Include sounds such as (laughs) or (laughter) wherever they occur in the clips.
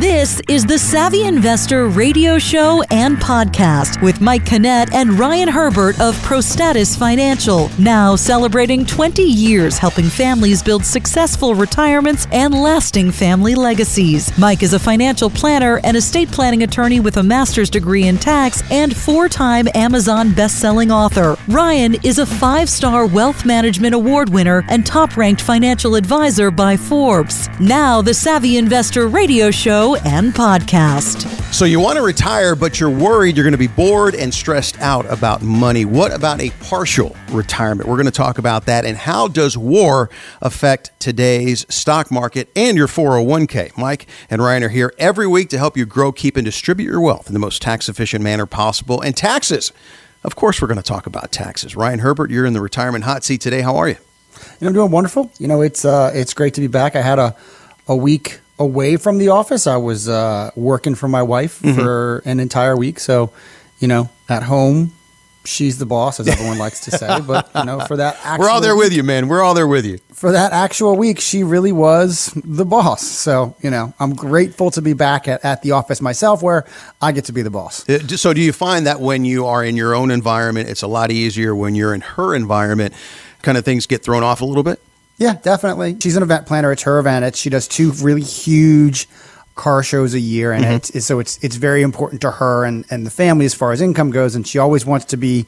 This is the Savvy Investor radio show and podcast with Mike Kinnett and Ryan Herbert of ProStatus Financial. Now celebrating 20 years helping families build successful retirements and lasting family legacies. Mike is a financial planner and estate planning attorney with a master's degree in tax and four time Amazon best-selling author. Ryan is a five star wealth management award winner and top ranked financial advisor by Forbes. Now, the Savvy Investor radio show and podcast. So, you want to retire, but you're worried you're going to be bored and stressed out about money. What about a partial retirement? We're going to talk about that and how does war affect today's stock market and your 401k. Mike and Ryan are here every week to help you grow, keep, and distribute your wealth in the most tax efficient manner possible. And taxes. Of course, we're going to talk about taxes. Ryan Herbert, you're in the retirement hot seat today. How are you? You know, I'm doing wonderful. You know, it's uh, it's great to be back. I had a a week away from the office. I was uh, working for my wife mm-hmm. for an entire week. So, you know, at home, she's the boss, as everyone likes to say. (laughs) But you know, for that, we're all there with you, man. We're all there with you. For that actual week, she really was the boss. So you know, I'm grateful to be back at, at the office myself, where I get to be the boss. Uh, so, do you find that when you are in your own environment, it's a lot easier when you're in her environment? Kind of things get thrown off a little bit. Yeah, definitely. She's an event planner. It's her event. It's, she does two really huge car shows a year, and mm-hmm. it's, so it's it's very important to her and, and the family as far as income goes. And she always wants to be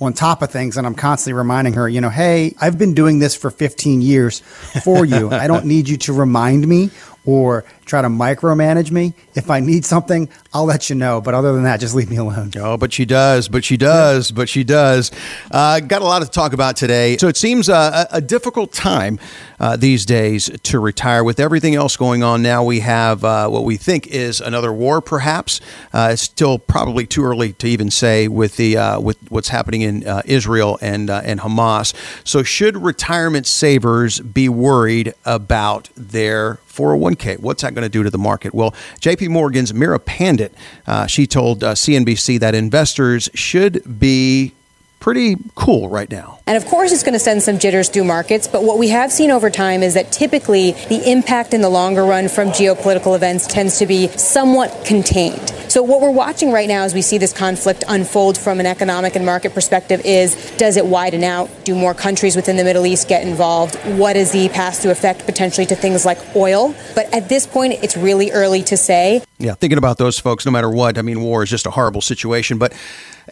on top of things. And I'm constantly reminding her, you know, hey, I've been doing this for 15 years for you. I don't (laughs) need you to remind me or try to micromanage me. If I need something, I'll let you know. But other than that, just leave me alone. Oh, but she does. But she does. But she does. Uh, got a lot to talk about today. So it seems uh, a, difficult time uh, these days to retire. With everything else going on now, we have uh, what we think is another war, perhaps. Uh, it's still probably too early to even say with the uh, with what's happening in Israel and and Hamas. So should retirement savers be worried about their 401k? What's that going to do to the market? Well, JP Morgan's Meera Pandit, uh, she told uh, CNBC that investors should be pretty cool right now. And of course, it's going to send some jitters through markets. But what we have seen over time is that typically the impact in the longer run from geopolitical events tends to be somewhat contained. So what we're watching right now as we see this conflict unfold from an economic and market perspective is does it widen out? Do more countries within the Middle East get involved? What is the pass through effect potentially to things like oil? But at this point, it's really early to say. Yeah, thinking about those folks, no matter what, I mean, war is just a horrible situation. But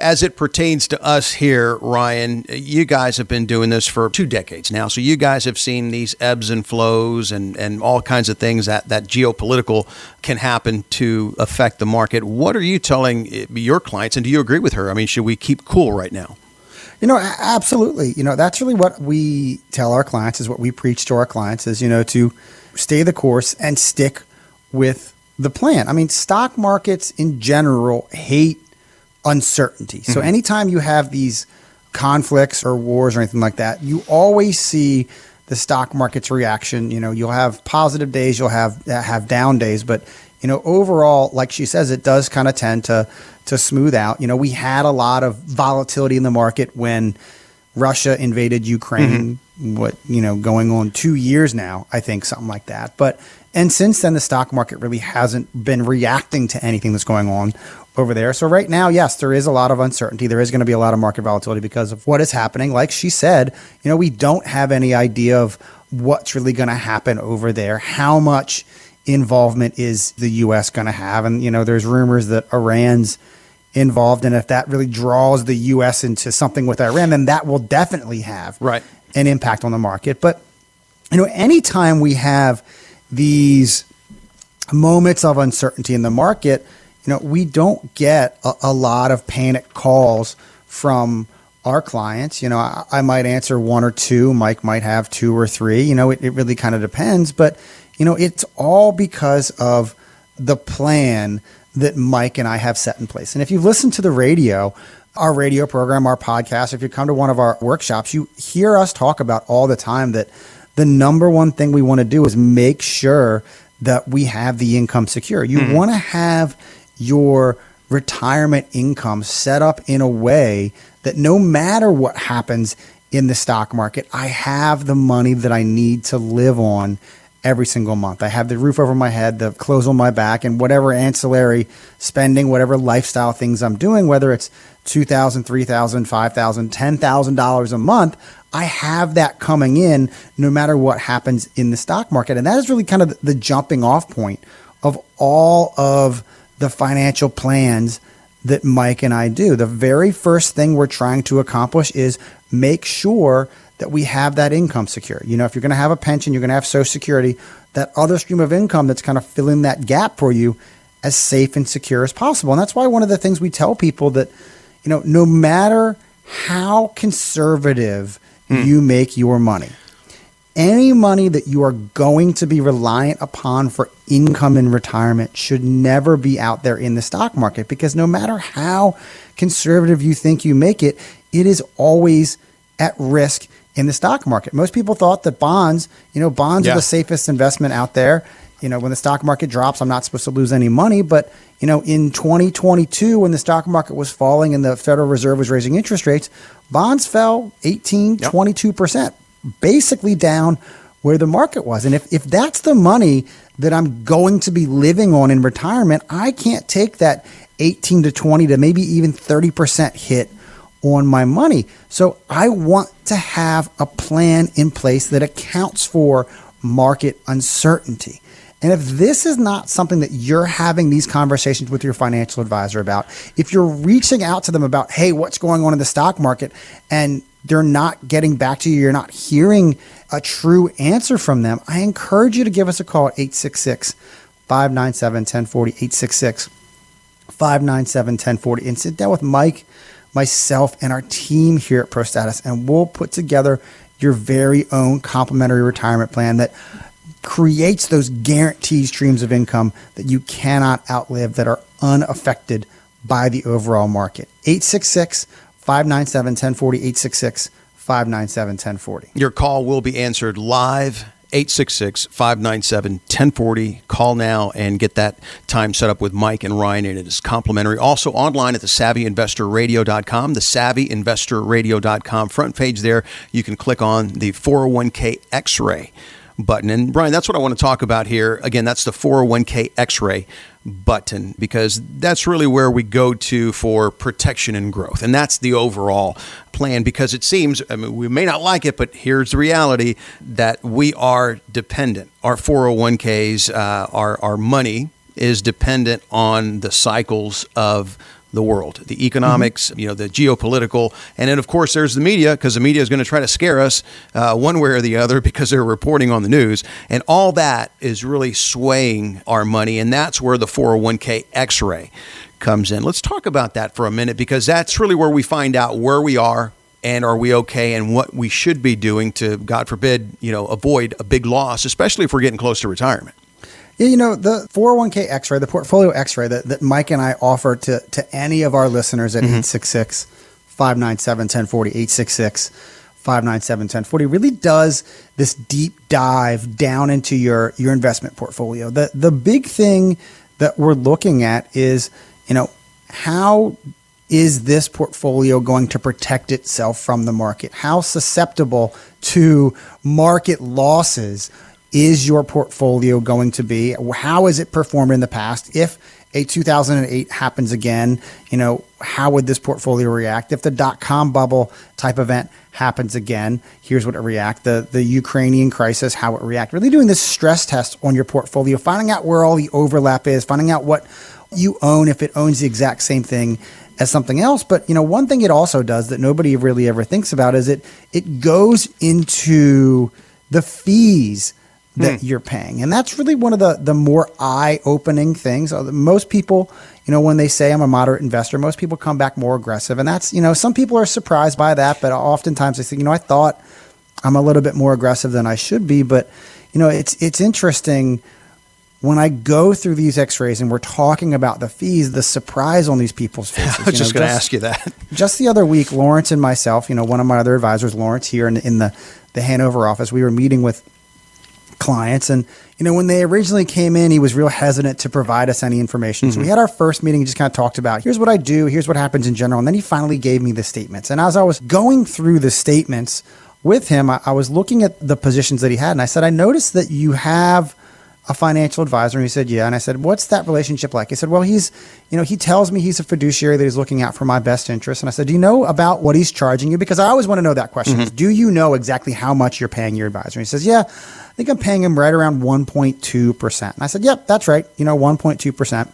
as it pertains to us here, Ryan, you guys have been doing this for two decades now. So you guys have seen these ebbs and flows and, and all kinds of things that, that geopolitical can happen to affect the market. What are you telling eh, your clients? And do you agree with her? I mean, should we keep cool right now? You know, absolutely. You know, that's really what we tell our clients is what we preach to our clients is, you know, to stay the course and stick with the plan. I mean, stock markets in general hate uncertainty. Mm-hmm. So anytime you have these conflicts or wars or anything like that, you always see the stock market's reaction. You know, you'll have positive days, you'll have have down days, but you know, overall, like she says, it does kind of tend to to smooth out. You know, we had a lot of volatility in the market when Russia invaded Ukraine. Mm-hmm. What you know, going on two years now, I think something like that. But and since then, the stock market really hasn't been reacting to anything that's going on over there. So right now, yes, there is a lot of uncertainty. There is going to be a lot of market volatility because of what is happening. Like she said, you know, we don't have any idea of what's really going to happen over there. How much involvement is the U.S. going to have? And you know, there's rumors that Iran's involved, and if that really draws the U.S. into something with Iran, then that will definitely have right. an impact on the market. But you know, anytime we have these moments of uncertainty in the market you know, we don't get a, a lot of panic calls from our clients. You know, I, I, might answer one or two. Mike might have two or three. You know, it, it really kind of depends. But, you know, it's all because of the plan that Mike and I have set in place. And if you've listened to the radio, our radio program, our podcast, if you come to one of our workshops, you hear us talk about all the time that the number one thing we want to do is make sure that we have the income secure. You mm-hmm. want to have your retirement income set up in a way that no matter what happens in the stock market, I have the money that I need to live on every single month. I have the roof over my head, the clothes on my back, and whatever ancillary spending, whatever lifestyle things I'm doing, whether it's $2,000, $3,000, $5,000, $10,000 a month, I have that coming in no matter what happens in the stock market. And that is really kind of the jumping off point of all of the financial plans that Mike and I do. The very first thing we're trying to accomplish is make sure that we have that income secure. You know, if you're going to have a pension, you're going to have Social Security, that other stream of income that's kind of filling that gap for you as safe and secure as possible. And that's why one of the things we tell people that, you know, no matter how conservative mm. you make your money, any money that you are going to be reliant upon for income in retirement should never be out there in the stock market because no matter how conservative you think you make it, it is always at risk in the stock market. Most people thought that bonds, you know, bonds yeah. are the safest investment out there. You know, when the stock market drops, I'm not supposed to lose any money. But, you know, in 2022, when the stock market was falling and the Federal Reserve was raising interest rates, bonds fell 18, yep. 22%, basically down where the market was. And if, if that's the money that I'm going to be living on in retirement, I can't take that 18 to 20 to maybe even 30% hit on my money. So I want to have a plan in place that accounts for market uncertainty. And if this is not something that you're having these conversations with your financial advisor about, if you're reaching out to them about, hey, what's going on in the stock market, and they're not getting back to you, you're not hearing a true answer from them, I encourage you to give us a call at 866 597 1040, 866 597 1040, and sit down with Mike myself, and our team here at ProStatus, and we'll put together your very own complimentary retirement plan that creates those guaranteed streams of income that you cannot outlive that are unaffected by the overall market. 866 597 1040, 866 597 1040. Your call will be answered live 866 597 1040. Call now and get that time set up with Mike and Ryan, and it is complimentary. Also online at the savvyinvestorradio.com, the savvyinvestorradio.com front page there. You can click on the 401k X ray button. And Brian, that's what I want to talk about here. Again, that's the 401k X ray button because that's really where we go to for protection and growth. And that's the overall plan because it seems, I mean, we may not like it, but here's the reality that we are dependent. Our 401ks, uh, our, our money is dependent on the cycles of the world, the economics, mm-hmm. you know, the geopolitical, and then of course there's the media because the media is going to try to scare us uh, one way or the other (laughs) because they're reporting on the news, and all that is really swaying our money, and that's where the 401k X-ray comes in. Let's talk about that for a minute because that's really where we find out where we are and are we okay and what we should be doing to god forbid you know avoid a big loss especially if we're getting close to retirement you know, the 401k x ray, the portfolio x ray that, that Mike and I offer to, to any of our listeners at mm-hmm. 866 597 1040, 866 597 1040 really does this deep dive down into your, your investment portfolio. The, the big thing that we're looking at is, you know, how is this portfolio going to protect itself from the market? How susceptible to market losses is your portfolio going to be? How has it performed in the past? If a 2008 happens again, you know, how would this portfolio react? If the dot com bubble type event happens again, here's what it react. The the Ukrainian crisis, how it react. Really doing this stress test on your portfolio, finding out where all the overlap is, finding out what you own if it owns the exact same thing as something else. But you know, one thing it also does that nobody really ever thinks about is it it goes into the fees that hmm. you're paying. And that's really one of the, the more eye opening things. Uh, most people, you know, when they say I'm a moderate investor, most people come back more aggressive. And that's, you know, some people are surprised by that, but oftentimes they say, you know, I thought I'm a little bit more aggressive than I should be. But, you know, it's, it's interesting when I go through these x-rays and we're talking about the fees, the surprise on these people's faces. I was just going to ask you that. (laughs) just the other week, Lawrence and myself, you know, one of my other advisors, Lawrence here in, in the, the Hanover office, we were meeting with clients. And, you know, when they originally came in, he was real hesitant to provide us any information. Mm-hmm. So we mm-hmm. had our first meeting, he just kind of talked about here's what I do, here's what happens in general. And then he finally gave me the statements. And as I was going through the statements with him, I, I was looking at the positions that he had, and I said, I noticed that you have a financial advisor? And he said, Yeah. And I said, What's that relationship like? He said, Well, he's, you know, he tells me he's a fiduciary that he's looking out for my best interest. And I said, Do you know about what he's charging you? Because I always want to know that question. Mm-hmm. Do you know exactly how much you're paying your advisor? And he says, Yeah, think I'm paying him right around 1.2%. And I said, Yep, that's right. You know, 1.2%.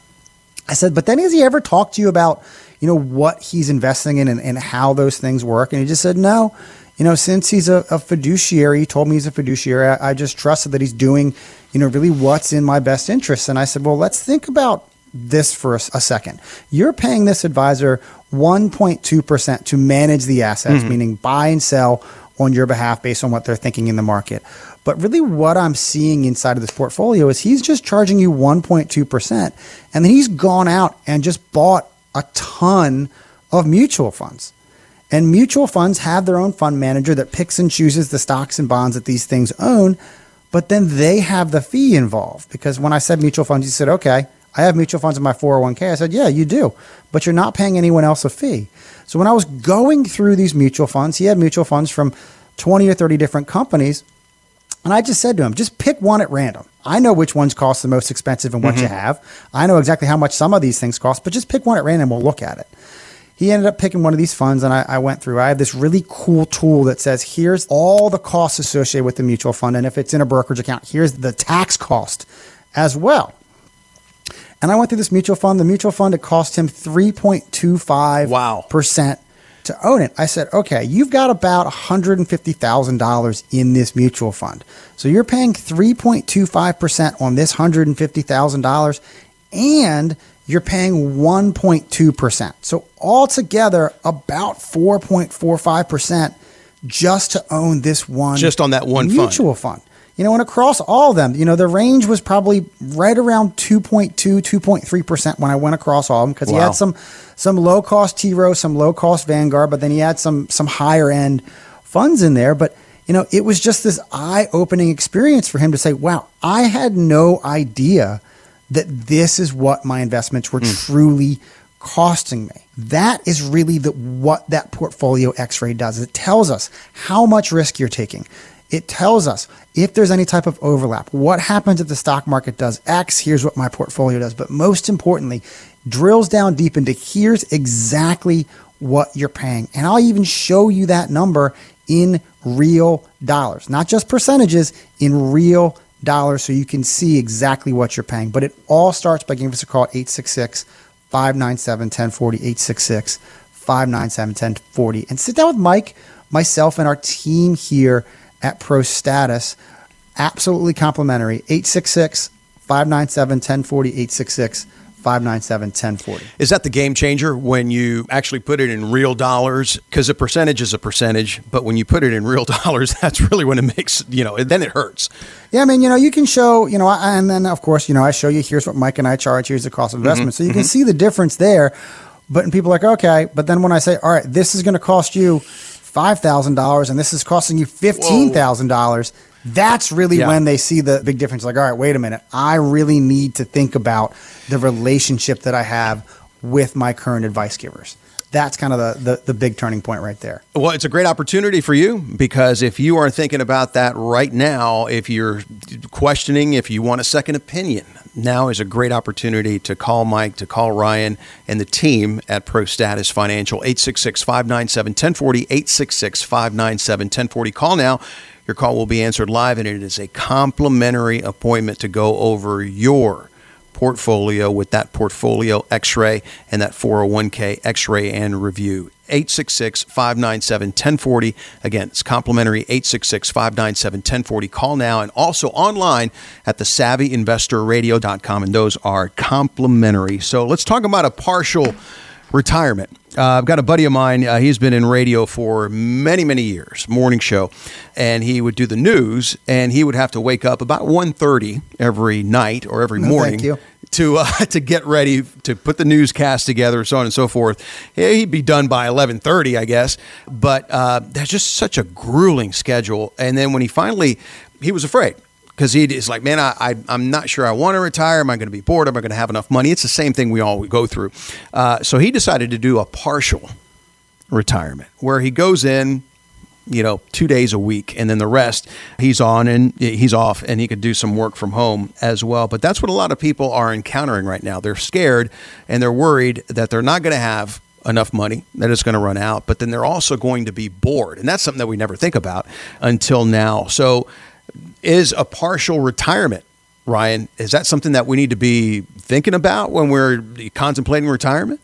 I said, But then has he ever talked to you about, you know, what he's investing in and, and how those things work? And he just said, No you know, since he's a, a fiduciary, he told me he's a fiduciary. I, I, just trusted that he's doing, you know, really what's in my best interest. And I said, well, let's think about this for a, a second. You're paying this advisor 1.2% to manage the assets, mm-hmm. meaning buy and sell on your behalf based on what they're thinking in the market. But really, what I'm seeing inside of this portfolio is he's just charging you 1.2%. And then he's gone out and just bought a ton of mutual funds. And mutual funds have their own fund manager that picks and chooses the stocks and bonds that these things own, but then they have the fee involved. Because when I said mutual funds, you said, okay, I have mutual funds in my 401k. I said, yeah, you do, but you're not paying anyone else a fee. So when I was going through these mutual funds, he had mutual funds from 20 or 30 different companies. And I just said to him, just pick one at random. I know which ones cost the most expensive and what mm-hmm. you have. I know exactly how much some of these things cost, but just pick one at random. We'll look at it he ended up picking one of these funds and I, I, went through. I have this really cool tool that says here's all the costs associated with the mutual fund. And if it's in a brokerage account, here's the tax cost as well. And I went through this mutual fund. The mutual fund, it cost him 3.25% wow. percent to own it. I said, okay, you've got about $150,000 in this mutual fund. So you're paying 3.25% on this $150,000 and you're paying 1.2%. So altogether, about 4.45% just to own this one. Just on that one mutual fund. fund. You know, and across all of them, you know, the range was probably right around 2.2, 2.3% when I went across all of them because wow. he had some some low cost T Rowe, some low cost Vanguard, but then he had some some higher end funds in there. But you know, it was just this eye opening experience for him to say, wow, I had no idea that this is what my investments were mm. truly costing me. That is really the, what that portfolio x-ray does. It tells us how much risk you're taking. It tells us if there's any type of overlap. What happens if the stock market does X? Here's what my portfolio does. But most importantly, drills down deep into here's exactly what you're paying. And I'll even show you that number in real dollars, not just percentages, in real dollars so you can see exactly what you're paying. But it all starts by giving us a call at 866 597 1040, 866 597 1040. And sit down with Mike, myself, and our team here at Pro Status. Absolutely complimentary. 866 597 1040, 866 597 1040. Is that the game changer when you actually put it in real dollars? Because a percentage is a percentage, but when you put it in real (laughs) dollars, that's really when it makes, you know, then it hurts. Yeah, I mean, you know, you can show, you know, and then of course, you know, I show you here's what Mike and I charge, here's the cost of investment. Mm-hmm. So you can mm-hmm. see the difference there. But and people are like, okay, but then when I say, all right, this is going to cost you $5,000 and this is costing you $15,000 that's really yeah. when they see the big difference. Like, all right, wait a minute. I really need to think about the relationship that I have with my current advice givers. That's kind of the, the, the, big turning point right there. Well, it's a great opportunity for you because if you are thinking about that right now, if you're questioning, if you want a second opinion, now is a great opportunity to call Mike, to call Ryan and the team at Pro Status Financial, 866 597 1040, 866 597 1040. Call now. Your call will be answered live, and it is a complimentary appointment to go over your portfolio with that portfolio x ray and that 401k x ray and review. 866 597 1040. Again, it's complimentary 866 597 1040. Call now and also online at the savvyinvestorradio.com, and those are complimentary. So let's talk about a partial retirement. Uh, I've got a buddy of mine. Uh, he's been in radio for many, many years, morning show, and he would do the news, and he would have to wake up about 1.30 every night or every morning to uh, (laughs) to get ready to put the newscast together, so on and so forth. He'd be done by 11.30, I guess, but uh, that's just such a grueling schedule. And then when he finally, he was afraid because he is like, man, I, I am not sure I want to retire. Am I going to be bored? Am I going to have enough money? It's the same thing we all go through. Uh, so he decided to do a partial retirement where he goes in you know, two days a week, and then the rest he's on and he's off, and he could do some work from home as well. But that's what a lot of people are encountering right now. They're scared and they're worried that they're not going to have enough money that it's going to run out, but then they're also going to be bored. And that's something that we never think about until now. So, is a partial retirement, Ryan, is that something that we need to be thinking about when we're contemplating retirement?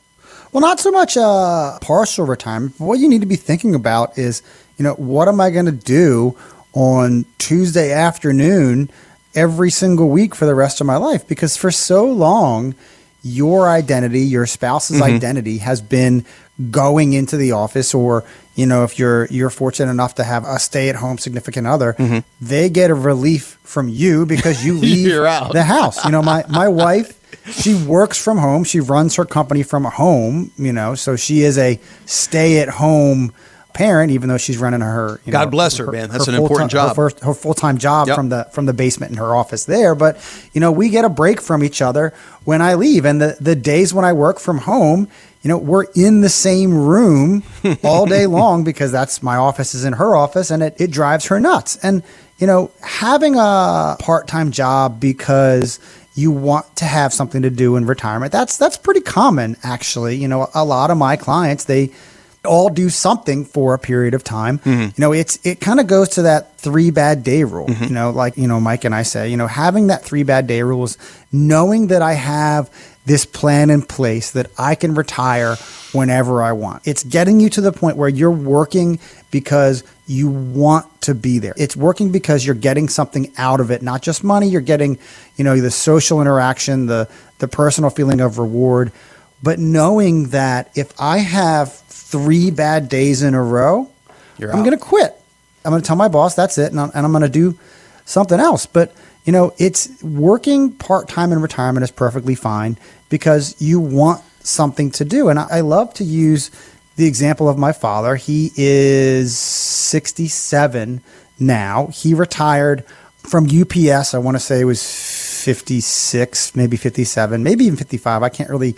Well, not so much a partial retirement. What you need to be thinking about is, you know, what am I going to do on Tuesday afternoon every single week for the rest of my life? Because for so long, your identity, your spouse's mm-hmm. identity has been going into the office or you know if you're you're fortunate enough to have a stay-at-home significant other mm-hmm. they get a relief from you because you (laughs) leave the house you know my my (laughs) wife she works from home she runs her company from home you know so she is a stay-at-home parent, even though she's running her. God know, bless her, her man. That's her an important job. Her, first, her full time job yep. from the from the basement in her office there. But you know, we get a break from each other when I leave, and the the days when I work from home. You know, we're in the same room (laughs) all day long because that's my office is in her office and it, it drives her nuts. And, you know, having a part time job because you want to have something to do in retirement. That's that's pretty common actually. You know, a lot of my clients they all do something for a period of time. Mm-hmm. You know, it's it kind of goes to that three bad day rule. Mm-hmm. You know, like you know, Mike and I say, you know, having that three bad day rule is knowing that I have this plan in place that I can retire whenever I want. It's getting you to the point where you're working because you want to be there. It's working because you're getting something out of it, not just money, you're getting, you know, the social interaction, the the personal feeling of reward, but knowing that if I have three bad days in a row, You're I'm going to quit. I'm going to tell my boss that's it, and I'm, and I'm going to do something else. But you know, it's working part time in retirement is perfectly fine because you want something to do. And I, I love to use the example of my father. He is 67 now. He retired from UPS. I want to say it was 56, maybe 57, maybe even 55. I can't really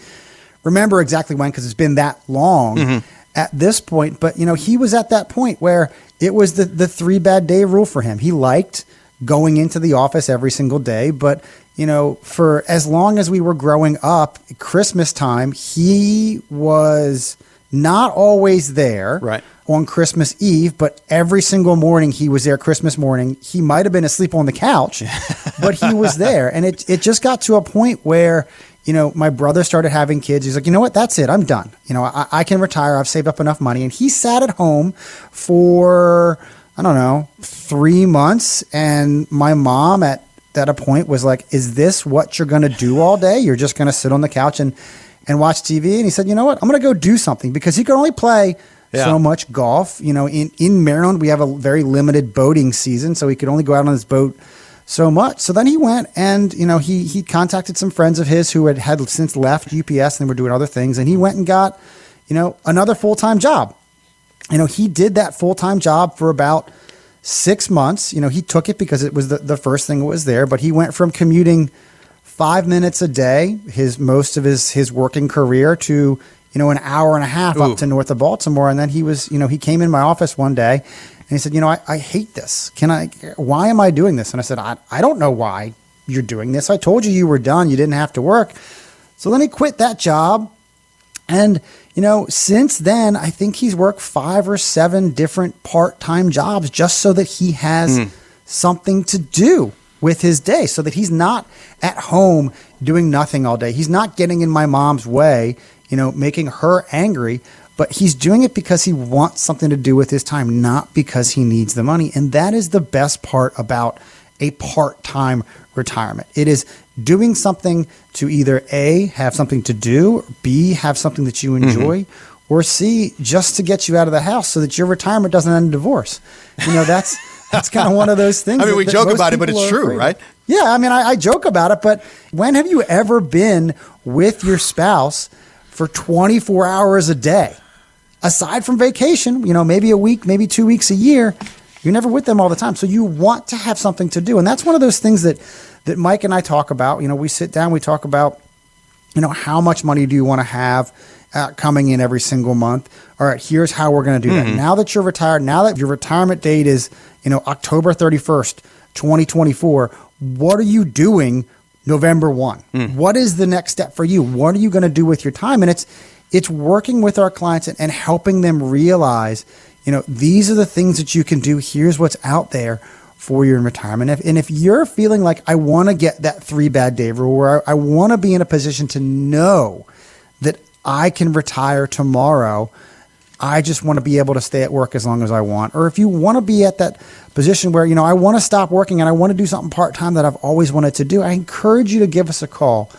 remember exactly when because it's been that long. Mm-hmm at this point, but you know, he was at that point where it was the, the three bad day rule for him. He liked going into the office every single day, but you know, for as long as we were growing up, Christmas time, he was not always there right. on Christmas Eve, but every single morning he was there Christmas morning. He might have been asleep on the couch, (laughs) but he was there. And it, it just got to a point where, you know, my brother started having kids. He's like, you know what? That's it. I'm done. You know, I, I, can retire. I've saved up enough money. And he sat at home for, I don't know, three months. And my mom at, that a point was like, is this what you're going to do all day? You're just going to sit on the couch and, and watch TV? And he said, you know what? I'm going to go do something because he could only play yeah. so much golf. You know, in, in Maryland, we have a very limited boating season. So he could only go out on his boat so much. So then he went and, you know, he, he contacted some friends of his who had, had since left UPS and they were doing other things. And he went and got, you know, another full time job. You know, he did that full time job for about six months. You know, he took it because it was the, the first thing that was there, but he went from commuting five minutes a day, his most of his his working career to, you know, an hour and a half Ooh. up to north of Baltimore. And then he was, you know, he came in my office one day and he said, You know, I, I hate this. Can I, why am I doing this? And I said, I, I don't know why you're doing this. I told you you were done. You didn't have to work. So then he quit that job. And, you know, since then, I think he's worked five or seven different part time jobs just so that he has mm. something to do with his day so that he's not at home doing nothing all day. He's not getting in my mom's way, you know, making her angry but he's doing it because he wants something to do with his time, not because he needs the money. And that is the best part about a part time retirement. It is doing something to either A, have something to do, B, have something that you mm-hmm. enjoy. Mm-hmm. Or C, just to get you out of the house so that your retirement doesn't end in divorce. You know, that's (laughs) that's kind of one of those things. I mean, that, we joke about it, but it's true, right? Yeah, I mean, I, I joke about it, but when have you ever been with your spouse for 24 hours a day? aside from vacation, you know, maybe a week, maybe two weeks a year, you're never with them all the time. So you want to have something to do. And that's one of those things that, that Mike and I talk about. You know, we sit down, we talk about, you know, how much money do you want to have uh, coming in every single month? All right, here's how we're going to do mm-hmm. that. Now that you're retired, now that your retirement date is, you know, October 31st, 2024, what are you doing November 1? Mm. What is the next step for you? What are you going to do with your time? And it's it's working with our clients and, and helping them realize, you know, these are the things that you can do. Here's what's out there for you in retirement. If, and if you're feeling like I want to get that three bad day rule where I, I want to be in a position to know that I can retire tomorrow, I just want to be able to stay at work as long as I want. Or if you want to be at that position where, you know, I want to stop working and I want to do something part time that I've always wanted to do, I encourage you to give us a call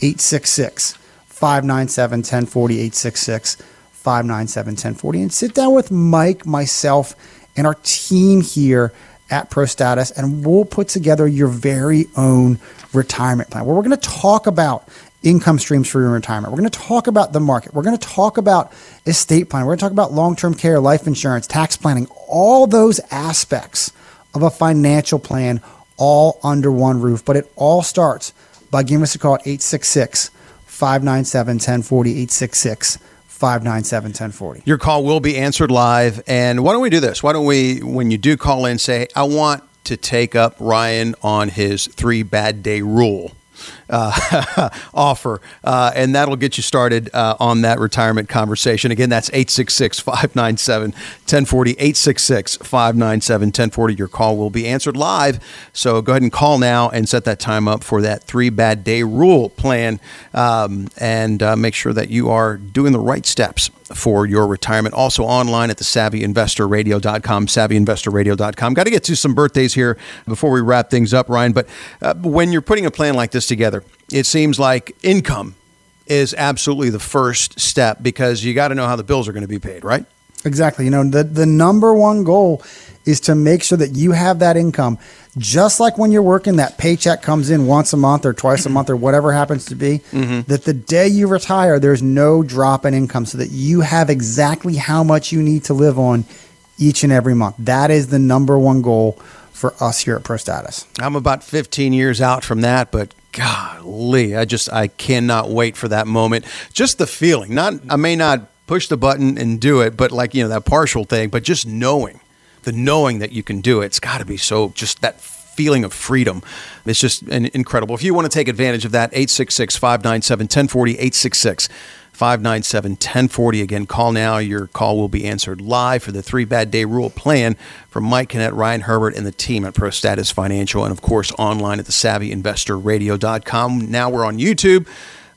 866 597 1040 866 597 1040 and sit down with Mike, myself, and our team here at ProStatus, and we'll put together your very own retirement plan where we're going to talk about income streams for your retirement. We're going to talk about the market. We're going to talk about estate planning. We're going to talk about long term care, life insurance, tax planning, all those aspects of a financial plan all under one roof. But it all starts by giving us a call at 866 597 1040. 866 597 1040. Your call will be answered live. And why don't we do this? Why don't we, when you do call in, say, I want to take up Ryan on his three bad day rule? Uh, (laughs) offer, uh, and that'll get you started uh, on that retirement conversation. Again, that's 866 597 1040. 866 597 1040. Your call will be answered live. So go ahead and call now and set that time up for that three bad day rule plan um, and uh, make sure that you are doing the right steps for your retirement. Also online at the savvyinvestorradio.com, savvyinvestorradio.com. Got to get to some birthdays here before we wrap things up, Ryan. But uh, when you're putting a plan like this together, it seems like income is absolutely the first step because you got to know how the bills are going to be paid, right? Exactly. You know, the, the number one goal is to make sure that you have that income. Just like when you're working, that paycheck comes in once a month or twice a month or whatever happens to be, mm-hmm. that the day you retire, there's no drop in income so that you have exactly how much you need to live on each and every month. That is the number one goal for us here at ProStatus. I'm about 15 years out from that, but golly, I just I cannot wait for that moment. Just the feeling. Not I may not push the button and do it, but like you know that partial thing, but just knowing the knowing that you can do it, it's got to be so just that feeling of freedom. It's just incredible. If you want to take advantage of that, 866 597 1040, 866 597 1040. Again, call now. Your call will be answered live for the three bad day rule plan from Mike Kinnett, Ryan Herbert, and the team at ProStatus Financial, and of course online at the savvyinvestorradio.com. Now we're on YouTube.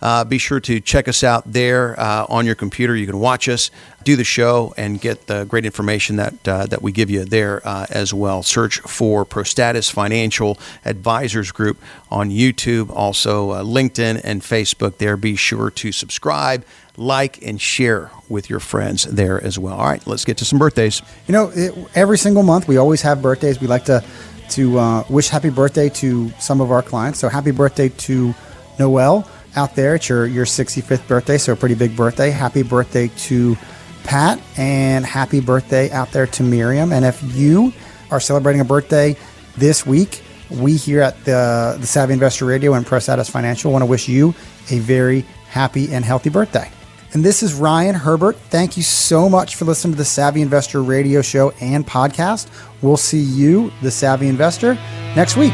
Uh, be sure to check us out there uh, on your computer. You can watch us, do the show, and get the great information that uh, that we give you there uh, as well. Search for ProStatus Financial Advisors Group on YouTube, also uh, LinkedIn and Facebook. There, be sure to subscribe, like, and share with your friends there as well. All right, let's get to some birthdays. You know, it, every single month we always have birthdays. We like to to uh, wish happy birthday to some of our clients. So happy birthday to Noel out there. It's your, your 65th birthday, so a pretty big birthday. Happy birthday to Pat, and happy birthday out there to Miriam. And if you are celebrating a birthday this week, we here at the, the Savvy Investor Radio and ProStatus Financial want to wish you a very happy and healthy birthday. And this is Ryan Herbert. Thank you so much for listening to the Savvy Investor Radio Show and podcast. We'll see you, the Savvy Investor, next week.